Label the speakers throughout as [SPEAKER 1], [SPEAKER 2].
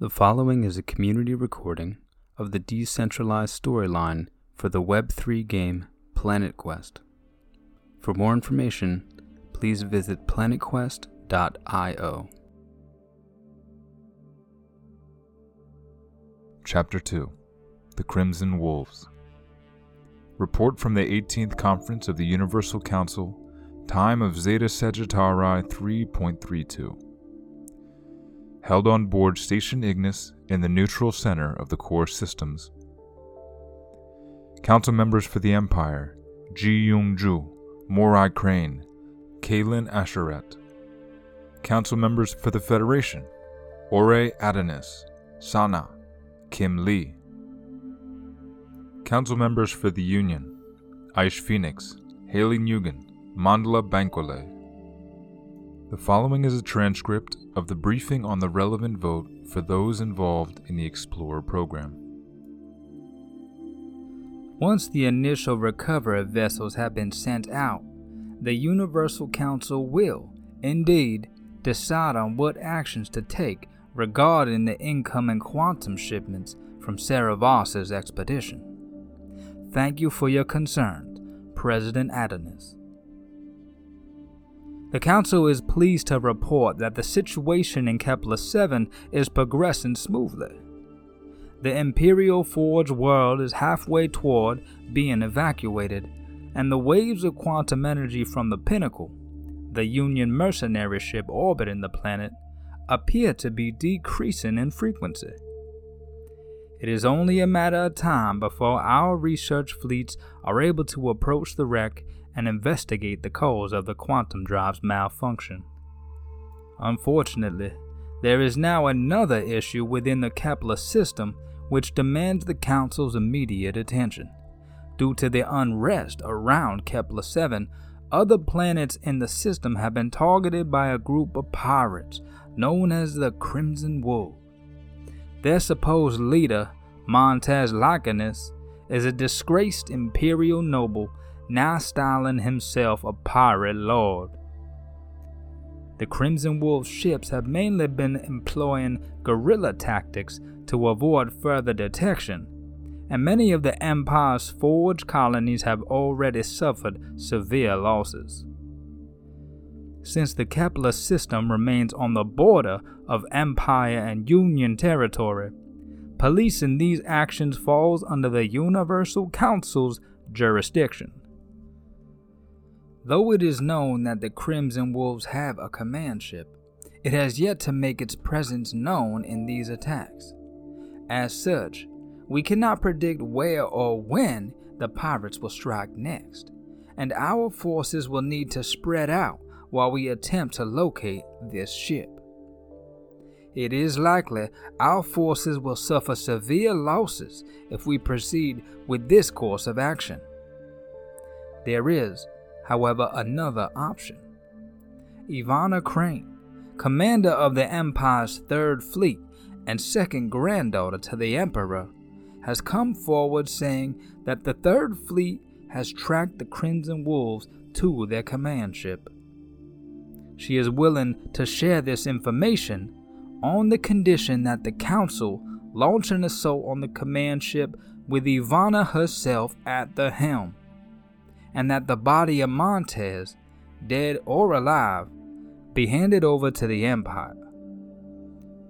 [SPEAKER 1] The following is a community recording of the decentralized storyline for the Web3 game Planet Quest. For more information, please visit planetquest.io.
[SPEAKER 2] Chapter 2 The Crimson Wolves Report from the 18th Conference of the Universal Council, time of Zeta Sagittarii 3.32 held on board Station Ignis in the neutral center of the core systems. Council members for the Empire Ji Young Ju, Morai Crane, Kaylin Asheret. Council members for the Federation Ore Adonis, Sana, Kim Lee. Council members for the Union Aish Phoenix, Haley Nugan, Mandla Bankwale. The following is a transcript of the briefing on the relevant vote for those involved in the Explorer program.
[SPEAKER 3] Once the initial recovery vessels have been sent out, the Universal Council will, indeed, decide on what actions to take regarding the incoming quantum shipments from Saravas's expedition. Thank you for your concerns, President Adonis. The Council is pleased to report that the situation in Kepler 7 is progressing smoothly. The Imperial Forge world is halfway toward being evacuated, and the waves of quantum energy from the Pinnacle, the Union mercenary ship orbiting the planet, appear to be decreasing in frequency. It is only a matter of time before our research fleets are able to approach the wreck and investigate the cause of the quantum drive's malfunction. Unfortunately, there is now another issue within the Kepler system which demands the Council's immediate attention. Due to the unrest around Kepler 7, other planets in the system have been targeted by a group of pirates known as the Crimson Wolves. Their supposed leader, Montez Lycanus, is a disgraced imperial noble now styling himself a pirate lord. The Crimson Wolf ships have mainly been employing guerrilla tactics to avoid further detection, and many of the Empire's forge colonies have already suffered severe losses. Since the Kepler system remains on the border of Empire and Union territory, policing these actions falls under the Universal Council's jurisdiction. Though it is known that the Crimson Wolves have a command ship, it has yet to make its presence known in these attacks. As such, we cannot predict where or when the pirates will strike next, and our forces will need to spread out while we attempt to locate this ship. It is likely our forces will suffer severe losses if we proceed with this course of action. There is, however, another option. Ivana Crane, commander of the Empire's Third Fleet and second granddaughter to the Emperor, has come forward saying that the Third Fleet has tracked the Crimson Wolves to their command ship. She is willing to share this information on the condition that the Council launch an assault on the command ship with Ivana herself at the helm and that the body of Montez, dead or alive, be handed over to the Empire.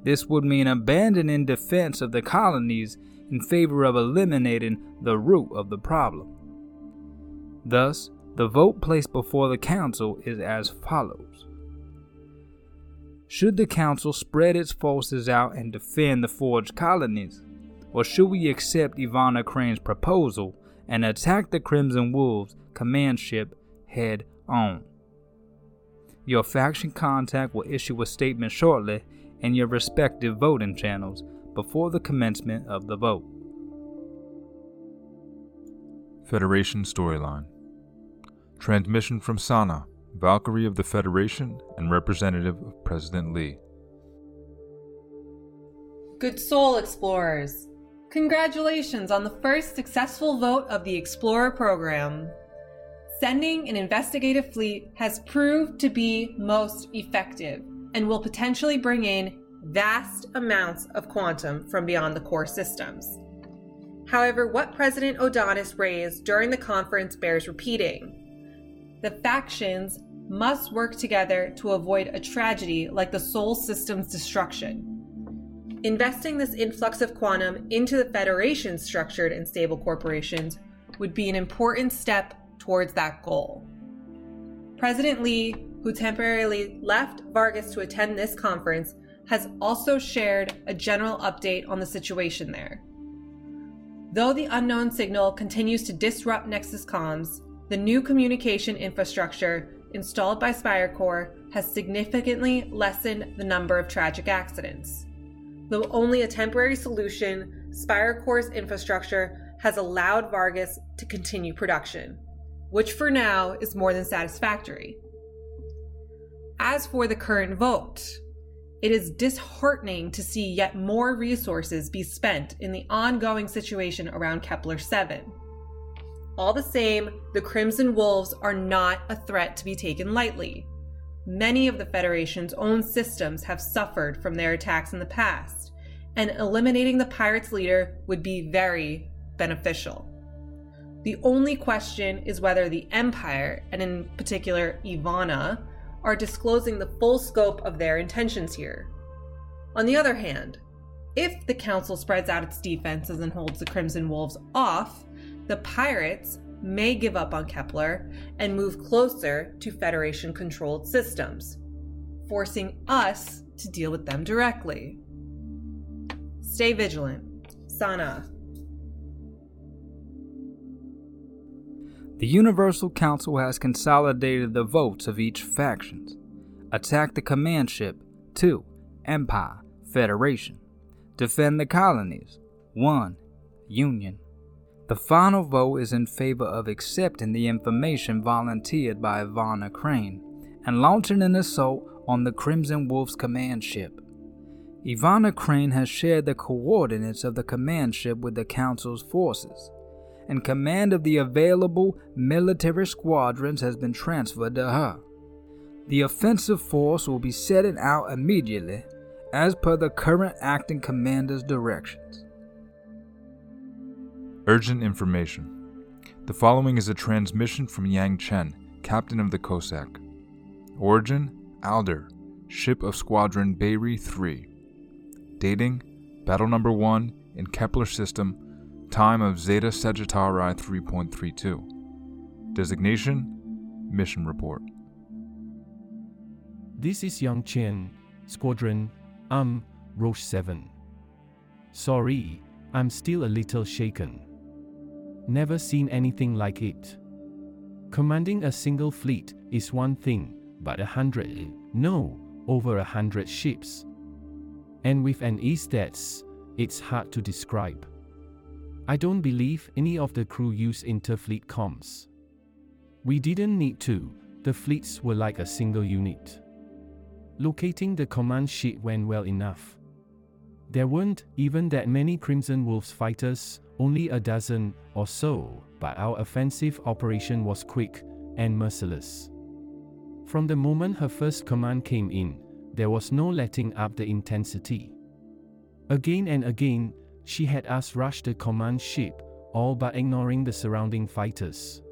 [SPEAKER 3] This would mean abandoning defense of the colonies in favor of eliminating the root of the problem. Thus, the vote placed before the Council is as follows Should the Council spread its forces out and defend the forged colonies? Or should we accept Ivana Crane's proposal and attack the Crimson Wolves command ship head on. Your faction contact will issue a statement shortly in your respective voting channels before the commencement of the vote.
[SPEAKER 2] Federation Storyline Transmission from Sana, Valkyrie of the Federation and representative of President Lee.
[SPEAKER 4] Good soul explorers! Congratulations on the first successful vote of the Explorer program sending an investigative fleet has proved to be most effective and will potentially bring in vast amounts of quantum from beyond the core systems. However, what President Adonis raised during the conference bears repeating. The factions must work together to avoid a tragedy like the Sol system's destruction. Investing this influx of quantum into the Federation's structured and stable corporations would be an important step towards that goal. President Lee, who temporarily left Vargas to attend this conference, has also shared a general update on the situation there. Though the unknown signal continues to disrupt Nexus comms, the new communication infrastructure installed by SpireCore has significantly lessened the number of tragic accidents. Though only a temporary solution, SpireCore's infrastructure has allowed Vargas to continue production, which for now is more than satisfactory. As for the current vote, it is disheartening to see yet more resources be spent in the ongoing situation around Kepler 7. All the same, the Crimson Wolves are not a threat to be taken lightly. Many of the Federation's own systems have suffered from their attacks in the past, and eliminating the pirates' leader would be very beneficial. The only question is whether the Empire, and in particular Ivana, are disclosing the full scope of their intentions here. On the other hand, if the Council spreads out its defenses and holds the Crimson Wolves off, the pirates may give up on Kepler and move closer to Federation controlled systems, forcing us to deal with them directly. Stay vigilant. Sana.
[SPEAKER 3] The Universal Council has consolidated the votes of each faction. Attack the command ship. 2. Empire. Federation. Defend the colonies. 1. Union. The final vote is in favor of accepting the information volunteered by Ivana Crane and launching an assault on the Crimson Wolf's command ship. Ivana Crane has shared the coordinates of the command ship with the Council's forces and command of the available military squadrons has been transferred to her. The offensive force will be setting out immediately as per the current acting commander's directions.
[SPEAKER 2] Urgent information. The following is a transmission from Yang Chen, captain of the Cossack. Origin Alder, ship of Squadron Bayri 3. Dating Battle Number 1 in Kepler System Time of Zeta Sagittarii 3.32. Designation Mission Report.
[SPEAKER 5] This is Yang Chen, Squadron Um, Roche 7. Sorry, I'm still a little shaken. Never seen anything like it. Commanding a single fleet is one thing, but a hundred, no, over a hundred ships. And with an E stats, it's hard to describe. I don't believe any of the crew use interfleet comms. We didn't need to, the fleets were like a single unit. Locating the command ship went well enough. There weren't even that many Crimson Wolves fighters, only a dozen or so, but our offensive operation was quick and merciless. From the moment her first command came in, there was no letting up the intensity. Again and again, she had us rush the command ship, all but ignoring the surrounding fighters.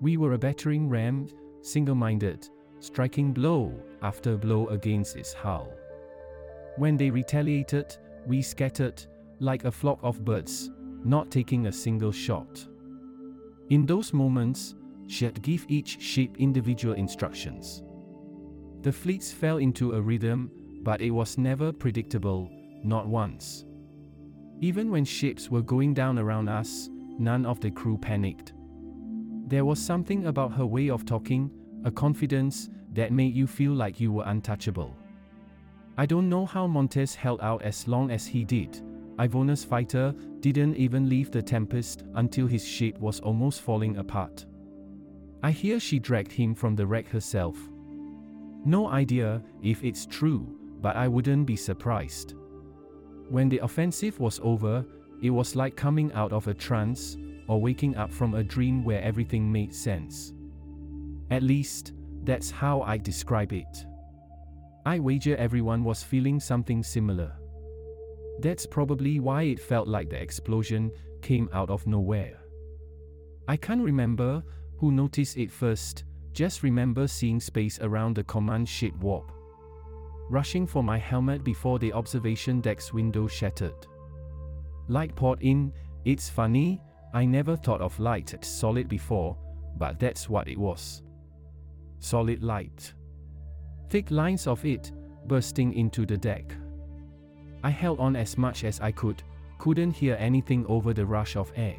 [SPEAKER 5] We were a battering ram, single minded, striking blow after blow against its hull. When they retaliated, we scattered like a flock of birds, not taking a single shot. In those moments, she had give each ship individual instructions. The fleets fell into a rhythm, but it was never predictable, not once. Even when ships were going down around us, none of the crew panicked. There was something about her way of talking, a confidence that made you feel like you were untouchable. I don't know how Montez held out as long as he did. Ivana's fighter didn't even leave the Tempest until his ship was almost falling apart. I hear she dragged him from the wreck herself. No idea if it's true, but I wouldn't be surprised. When the offensive was over, it was like coming out of a trance or waking up from a dream where everything made sense. At least, that's how I describe it. I wager everyone was feeling something similar. That's probably why it felt like the explosion came out of nowhere. I can't remember who noticed it first, just remember seeing space around the command ship warp. Rushing for my helmet before the observation deck's window shattered. Light poured in, it's funny, I never thought of light as solid before, but that's what it was. Solid light. Thick lines of it bursting into the deck. I held on as much as I could, couldn't hear anything over the rush of air.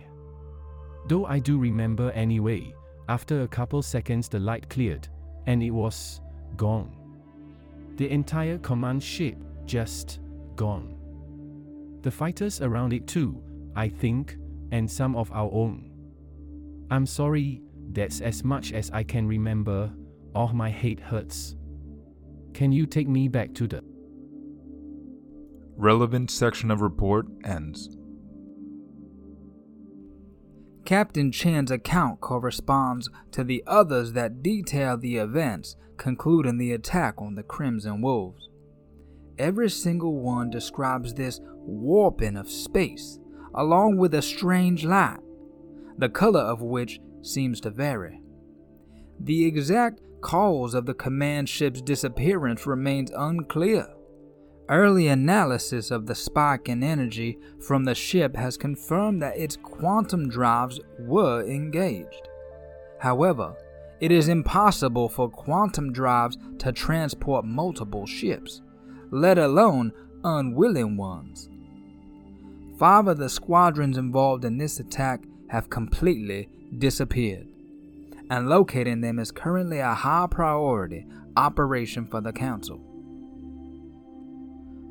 [SPEAKER 5] Though I do remember anyway, after a couple seconds the light cleared, and it was gone. The entire command ship just gone. The fighters around it too, I think, and some of our own. I'm sorry, that's as much as I can remember. Oh, my head hurts. Can you take me back to the
[SPEAKER 2] Relevant section of report ends.
[SPEAKER 3] Captain Chen's account corresponds to the others that detail the events concluding the attack on the Crimson Wolves. Every single one describes this warping of space, along with a strange light, the color of which seems to vary. The exact cause of the command ship's disappearance remains unclear. Early analysis of the spike in energy from the ship has confirmed that its quantum drives were engaged. However, it is impossible for quantum drives to transport multiple ships, let alone unwilling ones. Five of the squadrons involved in this attack have completely disappeared, and locating them is currently a high priority operation for the Council.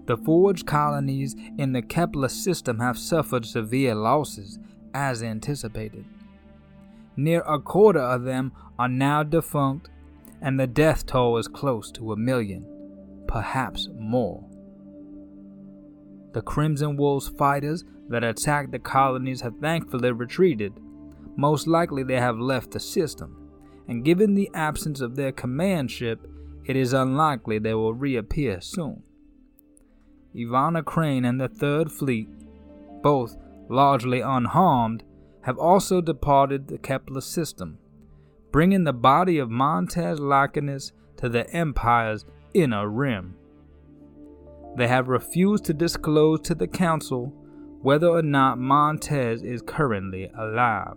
[SPEAKER 3] The forged colonies in the Kepler system have suffered severe losses, as anticipated. Near a quarter of them are now defunct, and the death toll is close to a million, perhaps more. The Crimson Wolves fighters that attacked the colonies have thankfully retreated. Most likely they have left the system, and given the absence of their command ship, it is unlikely they will reappear soon. Ivana Crane and the Third Fleet, both largely unharmed, have also departed the Kepler system, bringing the body of Montez Lycanus to the Empire's inner rim. They have refused to disclose to the Council whether or not Montez is currently alive.